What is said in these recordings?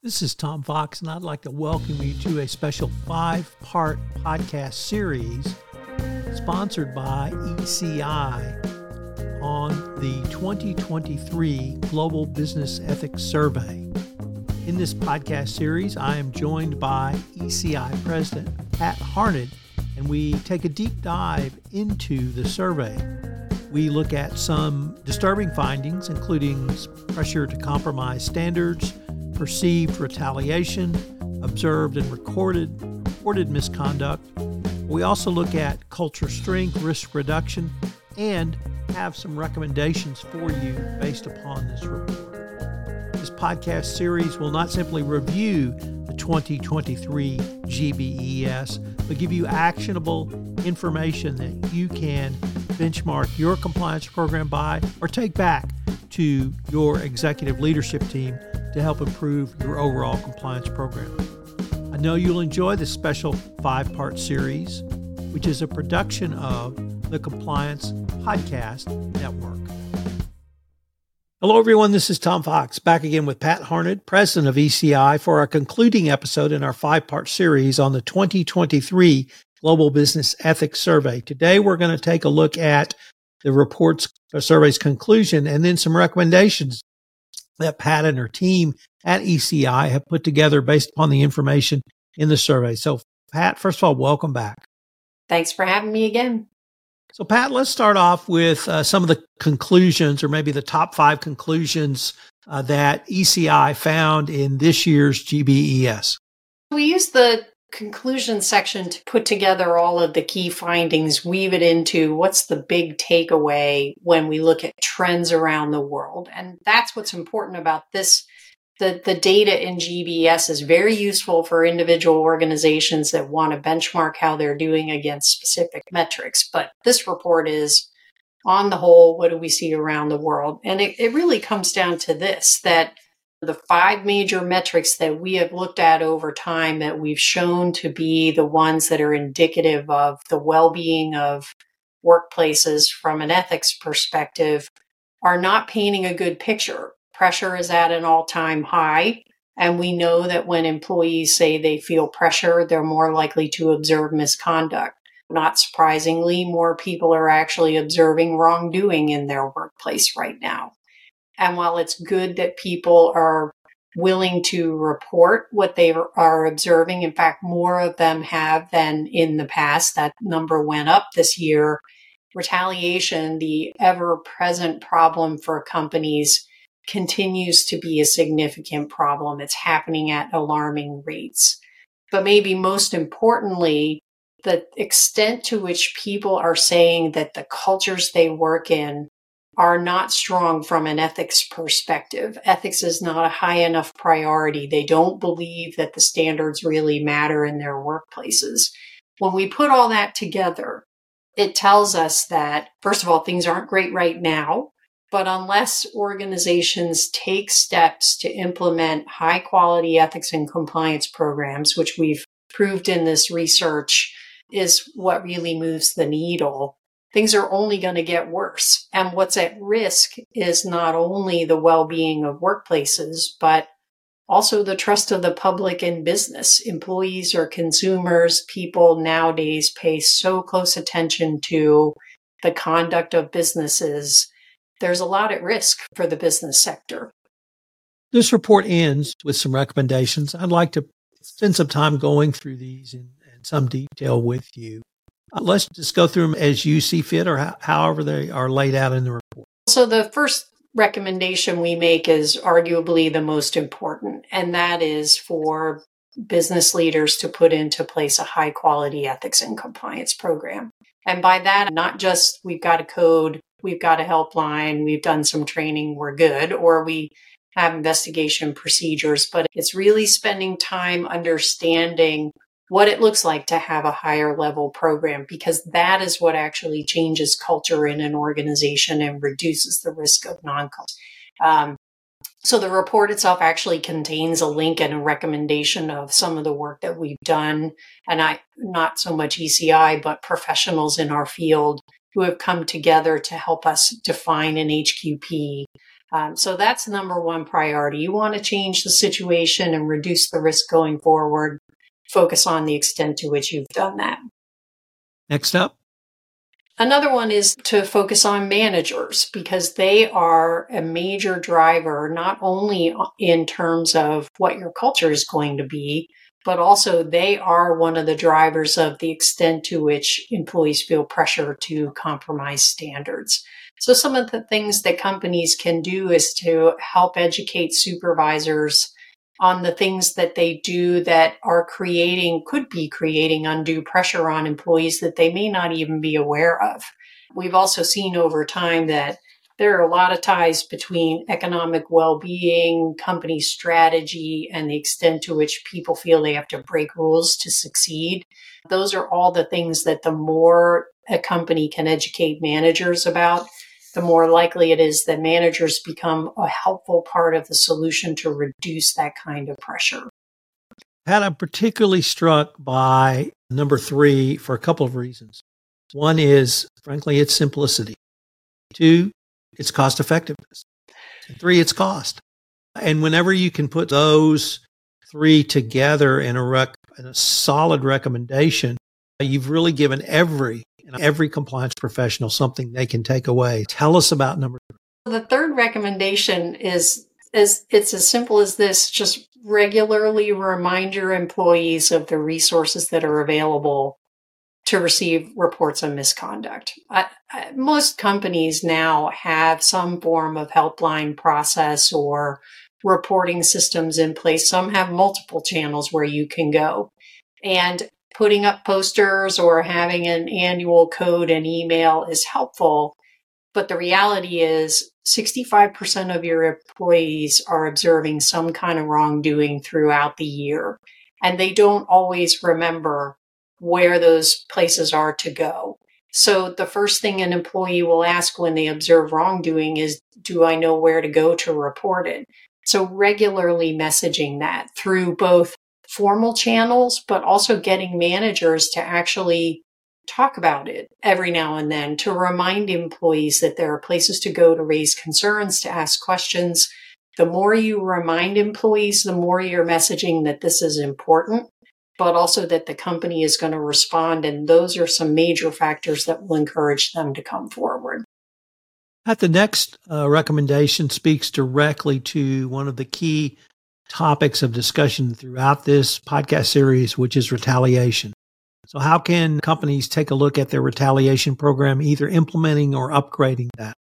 This is Tom Fox, and I'd like to welcome you to a special five part podcast series sponsored by ECI on the 2023 Global Business Ethics Survey. In this podcast series, I am joined by ECI President Pat Harned, and we take a deep dive into the survey. We look at some disturbing findings, including pressure to compromise standards perceived retaliation, observed and recorded, reported misconduct. We also look at culture strength, risk reduction, and have some recommendations for you based upon this report. This podcast series will not simply review the 2023 GBES, but give you actionable information that you can benchmark your compliance program by or take back to your executive leadership team to help improve your overall compliance program. I know you'll enjoy this special five part series, which is a production of the Compliance Podcast Network. Hello, everyone. This is Tom Fox back again with Pat Harned, president of ECI, for our concluding episode in our five part series on the 2023 Global Business Ethics Survey. Today, we're going to take a look at the report's uh, survey's conclusion and then some recommendations that Pat and her team at ECI have put together based upon the information in the survey. So, Pat, first of all, welcome back. Thanks for having me again. So, Pat, let's start off with uh, some of the conclusions, or maybe the top five conclusions uh, that ECI found in this year's GBES. We use the conclusion section to put together all of the key findings, weave it into what's the big takeaway when we look at trends around the world. And that's what's important about this. The, the data in GBS is very useful for individual organizations that want to benchmark how they're doing against specific metrics. But this report is on the whole, what do we see around the world? And it, it really comes down to this that the five major metrics that we have looked at over time that we've shown to be the ones that are indicative of the well being of workplaces from an ethics perspective are not painting a good picture. Pressure is at an all time high. And we know that when employees say they feel pressure, they're more likely to observe misconduct. Not surprisingly, more people are actually observing wrongdoing in their workplace right now. And while it's good that people are willing to report what they are observing, in fact, more of them have than in the past. That number went up this year. Retaliation, the ever present problem for companies, continues to be a significant problem. It's happening at alarming rates. But maybe most importantly, the extent to which people are saying that the cultures they work in are not strong from an ethics perspective. Ethics is not a high enough priority. They don't believe that the standards really matter in their workplaces. When we put all that together, it tells us that, first of all, things aren't great right now. But unless organizations take steps to implement high quality ethics and compliance programs, which we've proved in this research is what really moves the needle, things are only going to get worse. And what's at risk is not only the well being of workplaces, but also the trust of the public in business. Employees or consumers, people nowadays pay so close attention to the conduct of businesses. There's a lot at risk for the business sector. This report ends with some recommendations. I'd like to spend some time going through these in, in some detail with you. Uh, let's just go through them as you see fit or ho- however they are laid out in the report. So, the first recommendation we make is arguably the most important, and that is for business leaders to put into place a high quality ethics and compliance program. And by that, not just we've got a code, we've got a helpline, we've done some training, we're good, or we have investigation procedures, but it's really spending time understanding what it looks like to have a higher level program because that is what actually changes culture in an organization and reduces the risk of non um, so the report itself actually contains a link and a recommendation of some of the work that we've done and i not so much eci but professionals in our field who have come together to help us define an hqp Um, so that's number one priority. You want to change the situation and reduce the risk going forward. Focus on the extent to which you've done that. Next up. Another one is to focus on managers because they are a major driver, not only in terms of what your culture is going to be, but also they are one of the drivers of the extent to which employees feel pressure to compromise standards. So some of the things that companies can do is to help educate supervisors on the things that they do that are creating, could be creating undue pressure on employees that they may not even be aware of. We've also seen over time that there are a lot of ties between economic well-being, company strategy, and the extent to which people feel they have to break rules to succeed. Those are all the things that the more a company can educate managers about, the more likely it is that managers become a helpful part of the solution to reduce that kind of pressure. Pat, I'm particularly struck by number three for a couple of reasons. One is, frankly, its simplicity. Two, its cost effectiveness. And three, its cost. And whenever you can put those three together in a, rec- in a solid recommendation, you've really given every every compliance professional something they can take away. Tell us about number. The third recommendation is is it's as simple as this just regularly remind your employees of the resources that are available to receive reports on misconduct. I, I, most companies now have some form of helpline process or reporting systems in place. Some have multiple channels where you can go. And putting up posters or having an annual code and email is helpful. But the reality is 65% of your employees are observing some kind of wrongdoing throughout the year. And they don't always remember where those places are to go. So the first thing an employee will ask when they observe wrongdoing is, do I know where to go to report it? So regularly messaging that through both formal channels, but also getting managers to actually talk about it every now and then to remind employees that there are places to go to raise concerns, to ask questions. The more you remind employees, the more you're messaging that this is important, but also that the company is going to respond. And those are some major factors that will encourage them to come forward. At the next uh, recommendation speaks directly to one of the key topics of discussion throughout this podcast series, which is retaliation. So, how can companies take a look at their retaliation program, either implementing or upgrading that?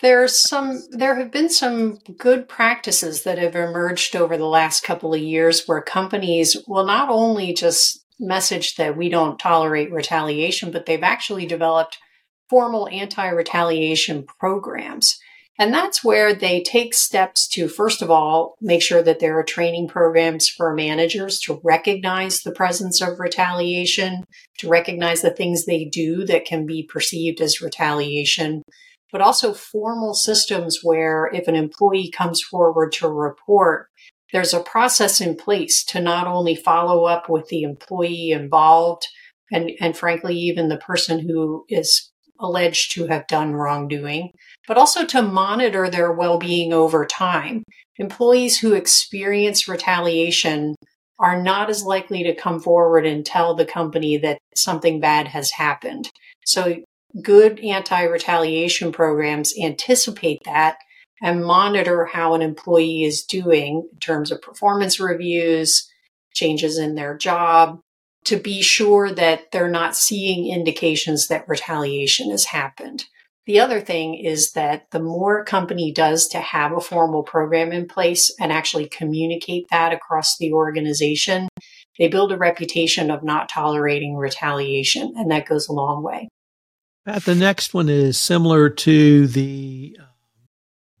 There's some, there have been some good practices that have emerged over the last couple of years where companies will not only just message that we don't tolerate retaliation, but they've actually developed formal anti retaliation programs. And that's where they take steps to, first of all, make sure that there are training programs for managers to recognize the presence of retaliation, to recognize the things they do that can be perceived as retaliation, but also formal systems where if an employee comes forward to report, there's a process in place to not only follow up with the employee involved and, and frankly, even the person who is alleged to have done wrongdoing, but also to monitor their well being over time. Employees who experience retaliation are not as likely to come forward and tell the company that something bad has happened. So, good anti retaliation programs anticipate that and monitor how an employee is doing in terms of performance reviews, changes in their job, to be sure that they're not seeing indications that retaliation has happened. The other thing is that the more a company does to have a formal program in place and actually communicate that across the organization, they build a reputation of not tolerating retaliation, and that goes a long way. Pat, the next one is similar to the uh,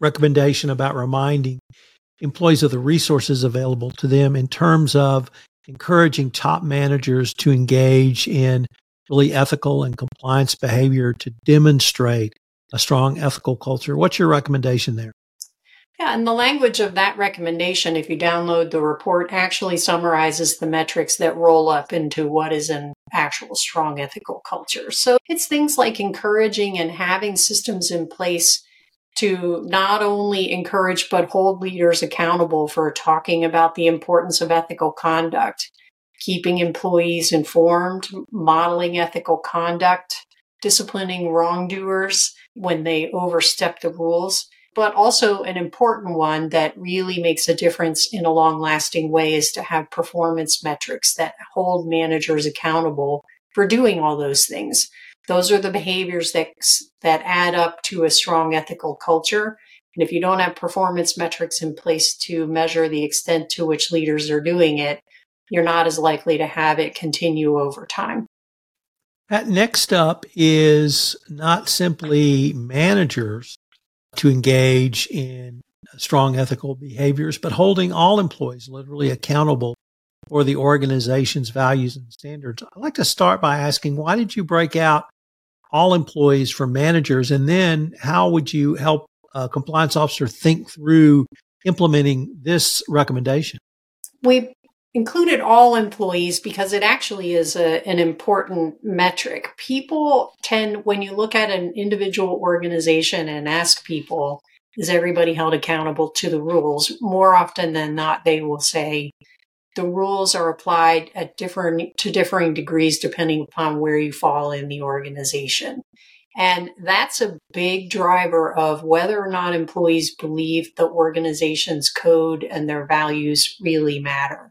recommendation about reminding employees of the resources available to them in terms of encouraging top managers to engage in really ethical and compliance behavior to demonstrate a strong ethical culture. What's your recommendation there? Yeah, and the language of that recommendation, if you download the report, actually summarizes the metrics that roll up into what is an actual strong ethical culture. So it's things like encouraging and having systems in place to not only encourage but hold leaders accountable for talking about the importance of ethical conduct, keeping employees informed, modeling ethical conduct, disciplining wrongdoers when they overstep the rules. But also, an important one that really makes a difference in a long lasting way is to have performance metrics that hold managers accountable for doing all those things. Those are the behaviors that, that add up to a strong ethical culture. And if you don't have performance metrics in place to measure the extent to which leaders are doing it, you're not as likely to have it continue over time. That next up is not simply managers to engage in strong ethical behaviors, but holding all employees literally accountable for the organization's values and standards. I'd like to start by asking why did you break out all employees from managers? And then how would you help a compliance officer think through implementing this recommendation? We included all employees because it actually is a, an important metric. People tend, when you look at an individual organization and ask people, is everybody held accountable to the rules? More often than not, they will say, the rules are applied at different to differing degrees depending upon where you fall in the organization. And that's a big driver of whether or not employees believe the organization's code and their values really matter,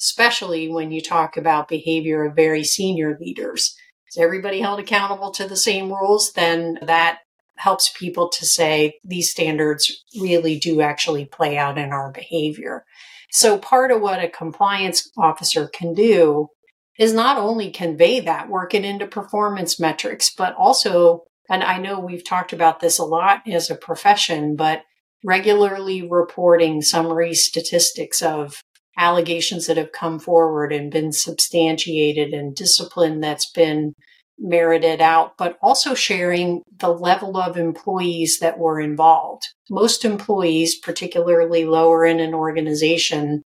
especially when you talk about behavior of very senior leaders. Is everybody held accountable to the same rules? Then that helps people to say these standards really do actually play out in our behavior. So part of what a compliance officer can do is not only convey that, work it into performance metrics, but also, and I know we've talked about this a lot as a profession, but regularly reporting summary statistics of allegations that have come forward and been substantiated and discipline that's been merited out, but also sharing the level of employees that were involved. Most employees, particularly lower in an organization,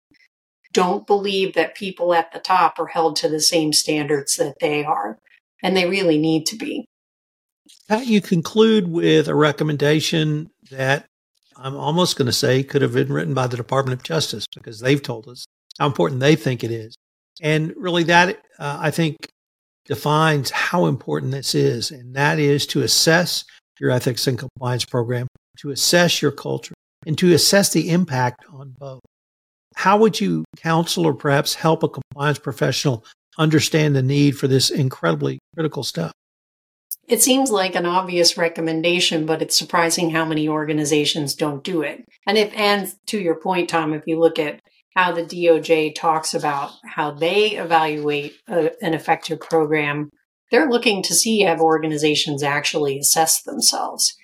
don't believe that people at the top are held to the same standards that they are, and they really need to be. How you conclude with a recommendation that I'm almost going to say could have been written by the Department of Justice because they've told us how important they think it is. And really, that uh, I think defines how important this is, and that is to assess your ethics and compliance program, to assess your culture, and to assess the impact on both. How would you counsel or perhaps help a compliance professional understand the need for this incredibly critical step? It seems like an obvious recommendation, but it's surprising how many organizations don't do it. And if, and to your point, Tom, if you look at how the DOJ talks about how they evaluate a, an effective program, they're looking to see have organizations actually assess themselves.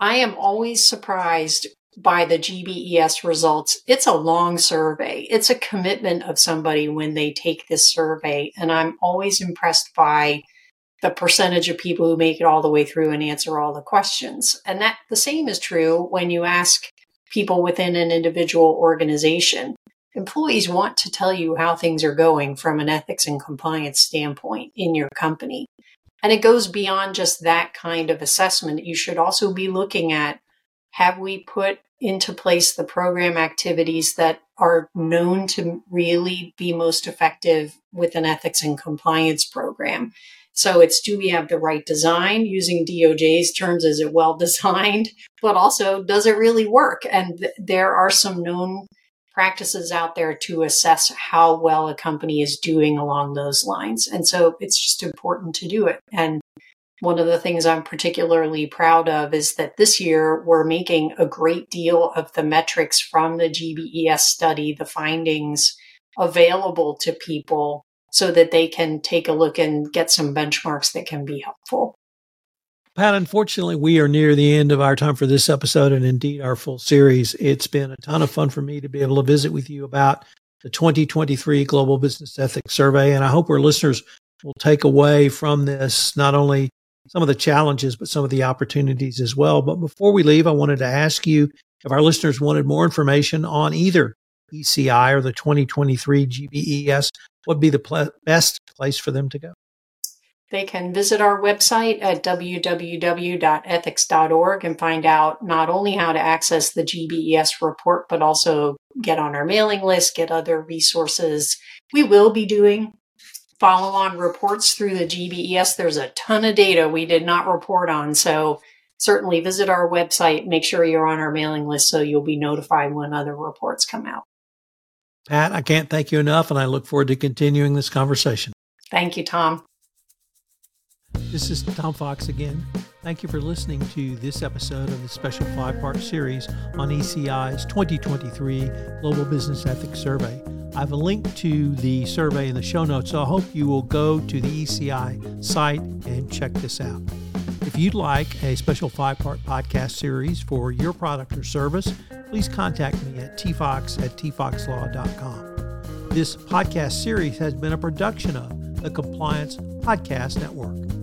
I am always surprised by the GBES results. It's a long survey. It's a commitment of somebody when they take this survey. And I'm always impressed by the percentage of people who make it all the way through and answer all the questions. And that the same is true when you ask people within an individual organization. Employees want to tell you how things are going from an ethics and compliance standpoint in your company. And it goes beyond just that kind of assessment. You should also be looking at have we put into place the program activities that are known to really be most effective with an ethics and compliance program? So it's do we have the right design using DOJ's terms? Is it well designed? But also, does it really work? And th- there are some known practices out there to assess how well a company is doing along those lines. And so it's just important to do it. And one of the things I'm particularly proud of is that this year we're making a great deal of the metrics from the GBES study, the findings available to people so that they can take a look and get some benchmarks that can be helpful. Pat, unfortunately, we are near the end of our time for this episode and indeed our full series. It's been a ton of fun for me to be able to visit with you about the 2023 Global Business Ethics Survey. And I hope our listeners will take away from this not only some of the challenges, but some of the opportunities as well. But before we leave, I wanted to ask you if our listeners wanted more information on either ECI or the 2023 GBES, would be the pl- best place for them to go? they can visit our website at www.ethics.org and find out not only how to access the GBES report, but also get on our mailing list, get other resources. We will be doing follow on reports through the GBES. There's a ton of data we did not report on. So certainly visit our website, make sure you're on our mailing list so you'll be notified when other reports come out. Pat, I can't thank you enough, and I look forward to continuing this conversation. Thank you, Tom. This is Tom Fox again. Thank you for listening to this episode of the special five part series on ECI's 2023 Global Business Ethics Survey. I have a link to the survey in the show notes, so I hope you will go to the ECI site and check this out. If you'd like a special five part podcast series for your product or service, please contact me at tfox at tfoxlaw.com. This podcast series has been a production of the Compliance Podcast Network.